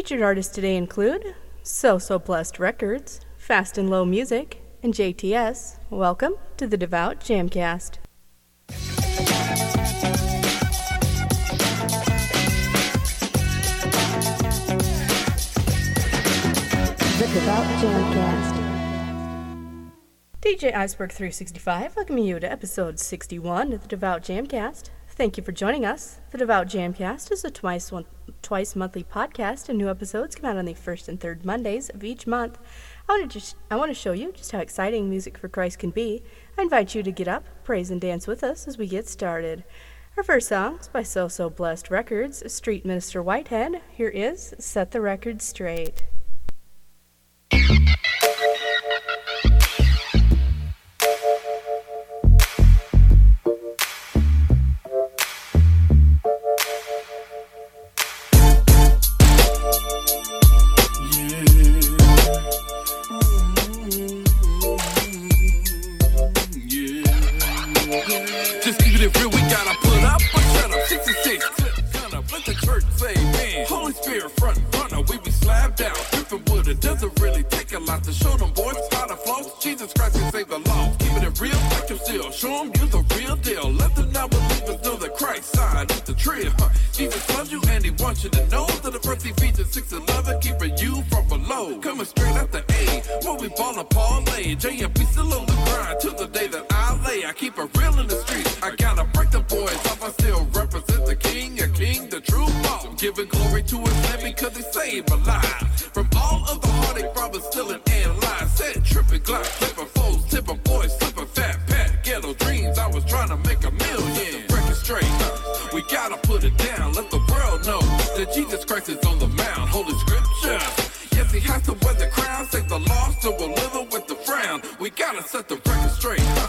Featured artists today include So So Blessed Records, Fast and Low Music, and JTS. Welcome to the Devout Jamcast. The Devout Jamcast. DJ Iceberg 365 welcoming you to episode 61 of the Devout Jamcast. Thank you for joining us. The Devout Jamcast is a twice one, twice monthly podcast, and new episodes come out on the first and third Mondays of each month. I want to just I want to show you just how exciting music for Christ can be. I invite you to get up, praise, and dance with us as we get started. Our first song is by So So Blessed Records, Street Minister Whitehead. Here is Set the Record Straight. Just keeping it real, we gotta put up a shut up. 66 gonna let the church say, man. Holy Spirit front runner, we be slapped out. Dripping wood, it doesn't really take a lot to show them boys how to floss. Jesus Christ can save the lost. Keeping it real like you still. Show them you the real deal. Let the non-believers know the Christ side is the trail. Huh? Jesus loves you and he wants you to know that the first Ephesians 6 11 keeping you from below. Coming straight out the A, what we ballin' parlay. JMP still on the grind till the day that I keep it real in the streets. I gotta break the boys off. I still represent the king, a king, the true boss. Giving glory to his name because he saved a life. From all of the heartache, robbers stealing and lying. Said tripping, glock, flipping foes, tipping boys, slipping fat pat. Ghetto dreams, I was trying to make a million. It straight. We gotta put it down, let the world know that Jesus Christ is on the mount. Holy scripture. Yes, he has to wear the crown, save the lost, so we're living with the frown. We gotta set the record straight.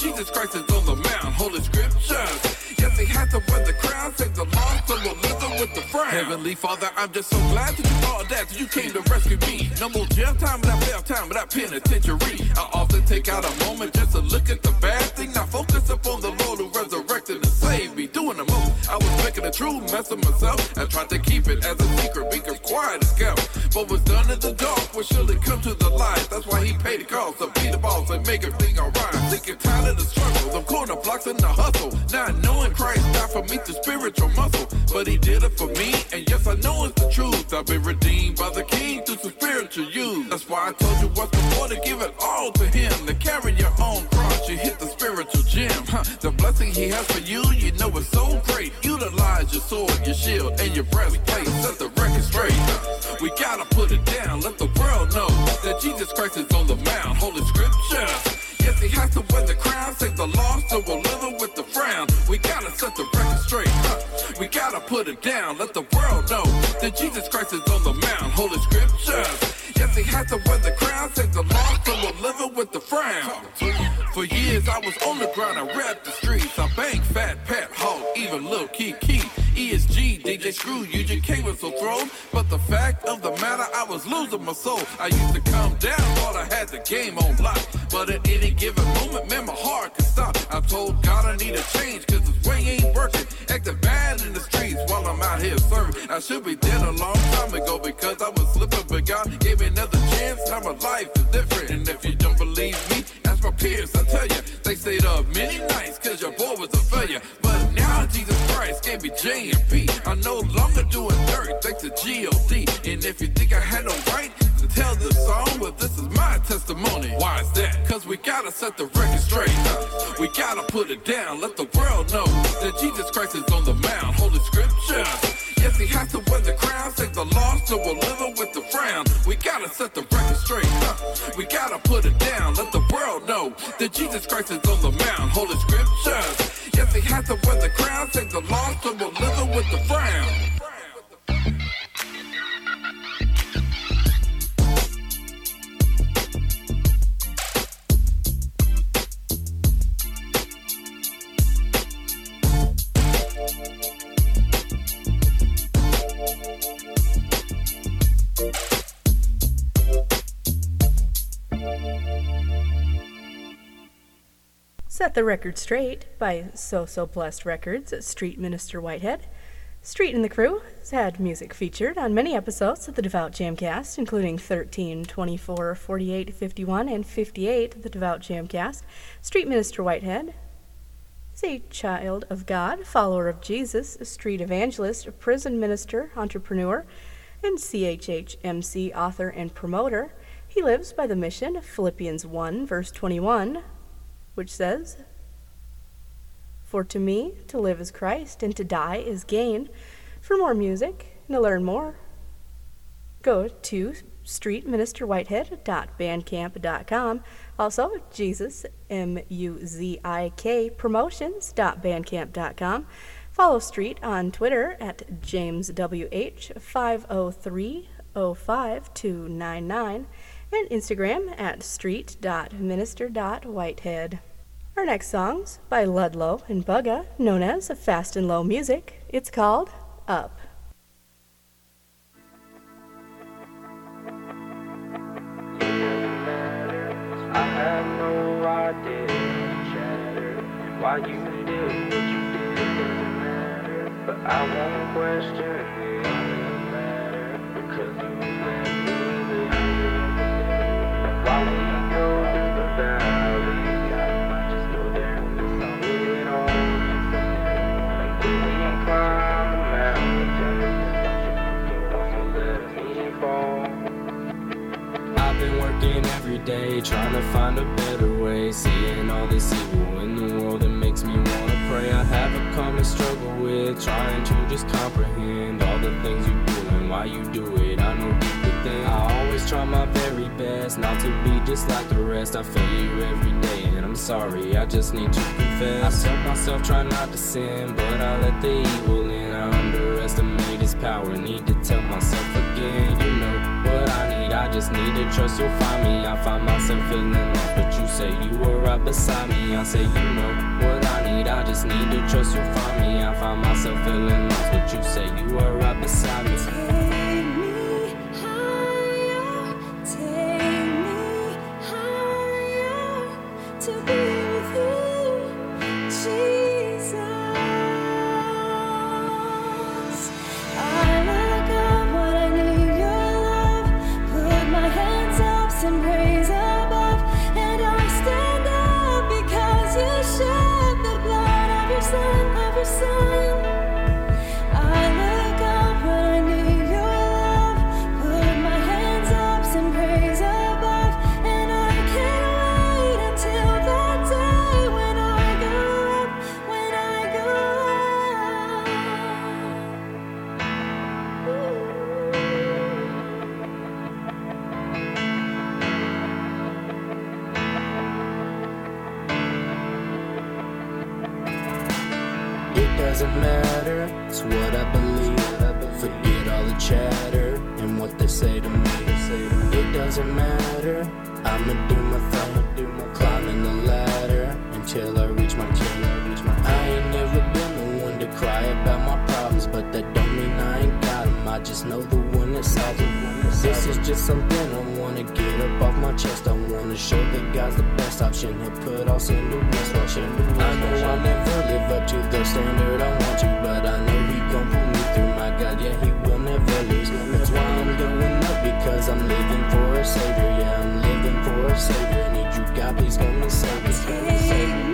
Jesus Christ is on the mount. Holy scriptures. Yes, he has to wear the crown, save the lost, so living with the frown. Heavenly Father, I'm just so glad that you all that, you came to rescue me. No more jail time without bail time but without penitentiary. I often take out a moment just to look at the bad thing. Now focus upon the Lord who resurrected and saved me. Doing the most. I was making a true mess of myself. I tried to keep it as a secret, being quiet as kept. But what's done in the dark will surely come to the light. That's why he paid the cost to be the boss and make everything alright. Sick and tired of the struggle, the corner blocks and the hustle. Not knowing Christ died for me through spiritual muscle. But he did it for me, and yes, I know it's the truth. I've been redeemed by the king through some spiritual use. That's why I told you what's before to give it all to him. To carry your own cross, you hit the spiritual gym. Huh. The blessing he has for you, you know it's so great. Utilize your sword, your shield, and your breastplate. Set the record straight. We gotta put it down, let the world know that Jesus Christ is on the mount. Holy scripture. Yes, he has to wear the crown, save the lost, so we're living with the frown. We gotta set the put it down, let the world know that Jesus Christ is on the mount. Holy scriptures. Yes, he has to wear the crown, save the lost, so we're living with the frown. For years I was on the ground, I rapped the streets. I banged Fat Pat, Hawk, even Lil Key. ESG, DJ Screw, UGK was so thrown. But the fact of the matter, I was losing my soul. I used to come down, thought I had the game on lock. But at any given moment, man, my heart could stop. I told God I need a change, cause this way ain't working. Acting bad in the out here serving. I should be dead a long time ago because I was slipping, but God gave me another chance. Now my life is different. And if you don't believe me, ask my peers, I tell you. They stayed up many nights cause your boy was a failure. But now Jesus Christ gave me J and P. I'm no longer doing dirt thanks to G-O-D. And if you think I had no right to tell this song, well, this is my testimony. Why is that? Cause we gotta set the record straight. We gotta put it down, let the world know that Jesus Christ is on the mount. Holy scripture. Has to wear the crown, save the lost, so we're living with the frown. We gotta set the record straight. Huh? We gotta put it down, let the world know that Jesus Christ is on the mount. Holy scriptures. Yes, he has to wear the crown, save the lost, so we're living with the frown. Set the Record Straight by So So Blessed Records, Street Minister Whitehead. Street and the Crew has had music featured on many episodes of the Devout Jamcast, including 13, 24, 48, 51, and 58 of the Devout Jamcast. Street Minister Whitehead is a child of God, follower of Jesus, a street evangelist, a prison minister, entrepreneur, and CHHMC author and promoter. He lives by the mission of Philippians 1, verse 21, which says, For to me to live is Christ, and to die is gain. For more music and to learn more, go to streetministerwhitehead.bandcamp.com. Also, Jesus, M U Z I K, promotions.bandcamp.com. Follow Street on Twitter at JamesWH50305299 and Instagram at street.minister.whitehead. Our next song's by Ludlow and Bugga, known as Fast and Low Music. It's called Up. Why you did what you did matter. But I won't question it matter because you let like. I fail you every day, and I'm sorry. I just need to confess. I tell myself try not to sin, but I let the evil in. I underestimate his power. Need to tell myself again, you know what I need. I just need to trust you'll find me. I find myself feeling lost, but you say you were right beside me. I say you know what I need. I just need to trust you'll find me. I find myself feeling lost, but you say you were right beside me. Doesn't matter, it's what I believe. Forget all the chatter and what they say to me. It doesn't matter, I'ma do my thing. I'll do my climbing the ladder until I reach my king. I ain't never been the one to cry about my problems, but that don't mean I ain't got 'em. I just know the one that solves them. This is just something I wanna get up off my chest. I wanna show that God's the best option. He'll put all sin to rest. Watch him. I know I'll never live up to the standard I want to, but I know He gon' pull me through. My God, yeah, He will never lose. That's why I'm going up because I'm living for a Savior. Yeah, I'm living for a Savior. Need you, God, please come and save me. Save me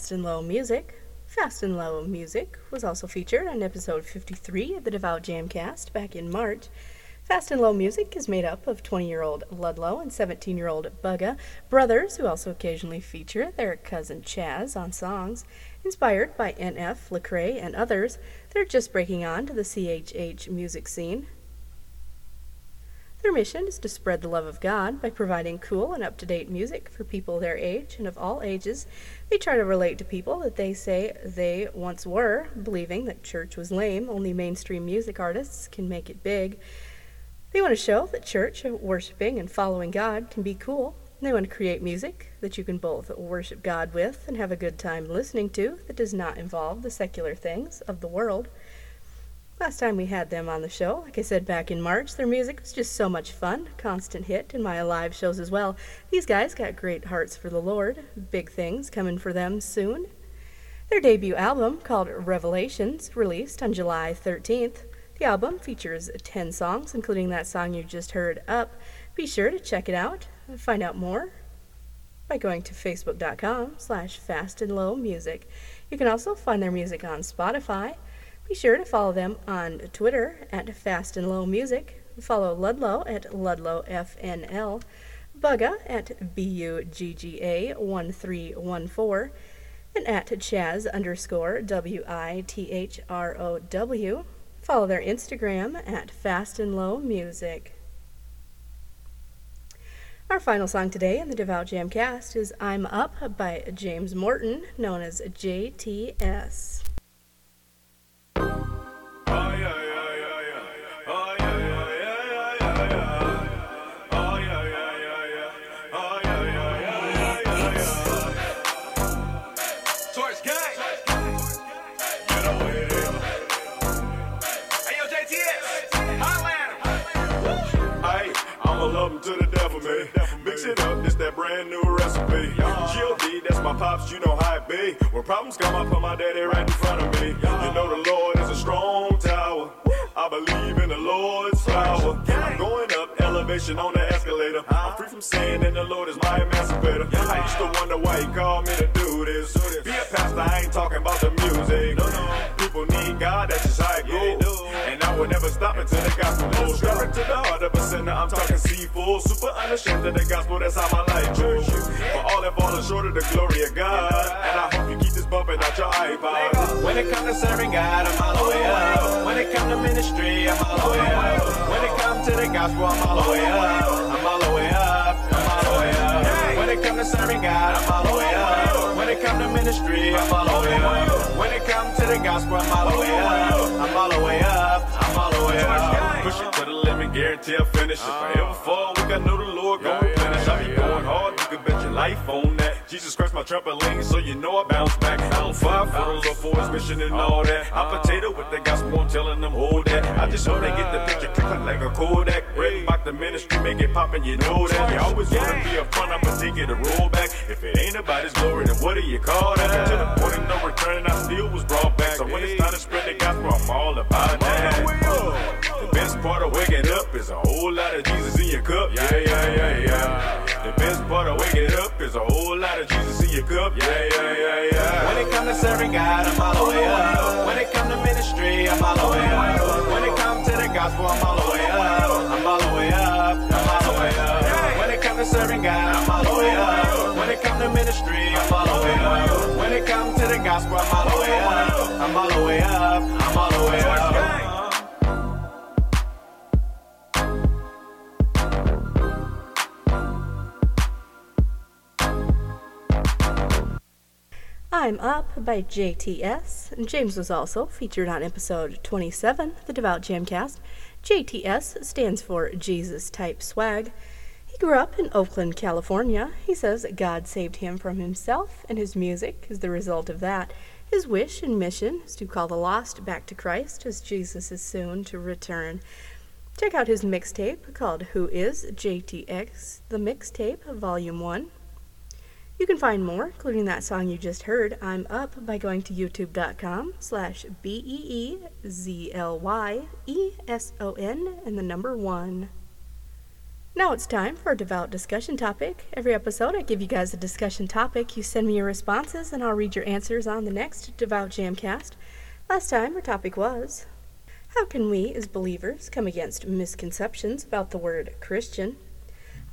Fast and Low Music. Fast and Low Music was also featured on episode 53 of the Devout Jamcast back in March. Fast and Low Music is made up of 20 year old Ludlow and 17 year old Bugga, brothers who also occasionally feature their cousin Chaz on songs. Inspired by NF, Lecrae, and others, they're just breaking on to the CHH music scene. Their mission is to spread the love of God by providing cool and up to date music for people their age and of all ages. They try to relate to people that they say they once were, believing that church was lame, only mainstream music artists can make it big. They want to show that church, uh, worshiping and following God, can be cool. They want to create music that you can both worship God with and have a good time listening to that does not involve the secular things of the world. Last time we had them on the show, like I said back in March, their music was just so much fun, constant hit in my live shows as well. These guys got great hearts for the Lord, big things coming for them soon. Their debut album, called Revelations, released on July 13th. The album features 10 songs, including that song you just heard, Up. Be sure to check it out and find out more by going to facebook.com slash fast and low music. You can also find their music on Spotify. Be sure to follow them on Twitter at Fast and Low Music. Follow Ludlow at Ludlow FNL, Bugga at B-U-G-G-A 1314, and at Chaz underscore W-I-T-H-R-O-W. Follow their Instagram at Fast and Low Music. Our final song today in the Devout Jamcast is I'm Up by James Morton, known as JTS. Pops, you know how it be. When problems come, up, I put my daddy right in front of me. You know the Lord is a strong tower. I believe in the Lord's power. I'm going up, elevation on the escalator. I'm free from sin, and the Lord is my emancipator. I used to wonder why he called me to do this. Be a pastor, I ain't talking about the music. People need God, that's just how it goes. And I will never stop until the gospel goes straight to the heart of a sinner. I'm talking C4. super unashamed of the gospel. That's how my life goes. Short of the glory of God, and I hope you keep this bumping out your iPod. When it comes to serving God, I'm all the way up. When it comes to ministry, I'm all the way up. When it comes to the gospel, I'm all the way up. I'm all the way up. I'm all the way up. When it comes to serving God, I'm all the way up. When it comes to ministry, I'm all the way up. When it comes to the gospel, I'm all the way up. I'm all the way up. I'm all the way up. Push it to the limit, guarantee I'll finish. If I ever fall, we got know the Lord gon' life on that. Jesus Christ, my trampoline, so you know I bounce back. I don't fight for the Lord for his mission and all that. I potato with the gospel, I'm telling them hold that. I just hope they get the picture click like a Kodak. Red about the ministry, make it poppin', you know that. You always wanna be up front, I'ma take it a roll back. If it ain't about his glory, then what do you call that? To the point of no return, I still was brought back. So when it's time to spread the gospel, I'm all about that. The best part of waking up is a whole lot of Jesus in your cup. Yeah, yeah, yeah, yeah. The best part of waking up is a whole lot of Jesus in your cup. Yeah, yeah, yeah, yeah. When it comes to serving God, I'm all the way up. When it comes to ministry, I'm all the way up. When it comes to the gospel, I'm all the way up. I'm all the way up. I'm all the way up. When it comes to serving God, I'm all the way up. When it comes to ministry, I'm all the way up. When it comes to the gospel, I'm all the way up. I'm all the way up. I'm all the way up. I'm Up by JTS. James was also featured on episode 27, the Devout Jamcast. JTS stands for Jesus Type Swag. He grew up in Oakland, California. He says God saved him from himself, and his music is the result of that. His wish and mission is to call the lost back to Christ as Jesus is soon to return. Check out his mixtape called Who Is JTS, the mixtape, Volume 1. You can find more, including that song you just heard, I'm Up, by going to youtube.com slash B-E-E-Z-L-Y-E-S-O-N and the number one. Now it's time for a devout discussion topic. Every episode, I give you guys a discussion topic. You send me your responses, and I'll read your answers on the next Devout Jamcast. Last time, our topic was How can we, as believers, come against misconceptions about the word Christian?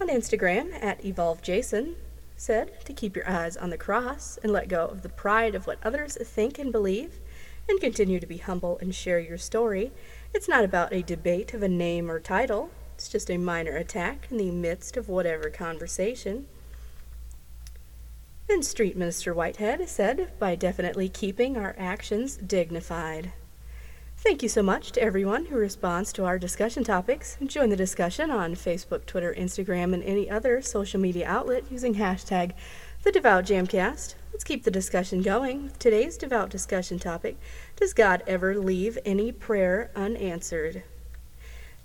On Instagram, at EvolveJason, said to keep your eyes on the cross and let go of the pride of what others think and believe, and continue to be humble and share your story. It's not about a debate of a name or title. It's just a minor attack in the midst of whatever conversation. Then Street Minister Whitehead said, by definitely keeping our actions dignified. Thank you so much to everyone who responds to our discussion topics. Join the discussion on Facebook, Twitter, Instagram, and any other social media outlet using hashtag the Devout Jamcast. Let's keep the discussion going today's devout discussion topic Does God ever leave any prayer unanswered?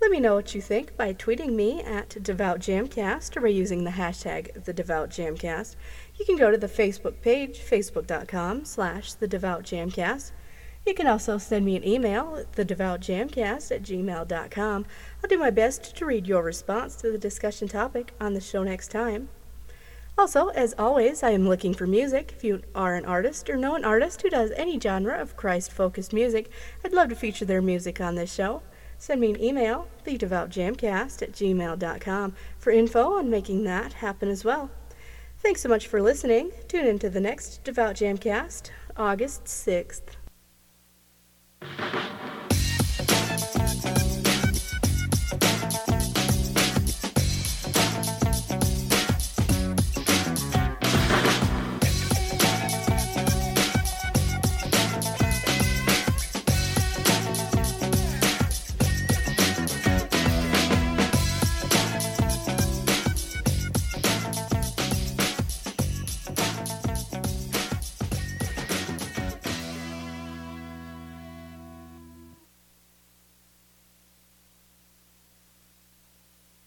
Let me know what you think by tweeting me at DevoutJamcast or by using the hashtag The Devout You can go to the Facebook page, facebook.com slash The Devout Jamcast. You can also send me an email at thedevoutjamcast at gmail.com. I'll do my best to read your response to the discussion topic on the show next time. Also, as always, I am looking for music. If you are an artist or know an artist who does any genre of Christ focused music, I'd love to feature their music on this show. Send me an email, thedevoutjamcast at gmail.com, for info on making that happen as well. Thanks so much for listening. Tune in to the next Devout Jamcast, August 6th. Thank you.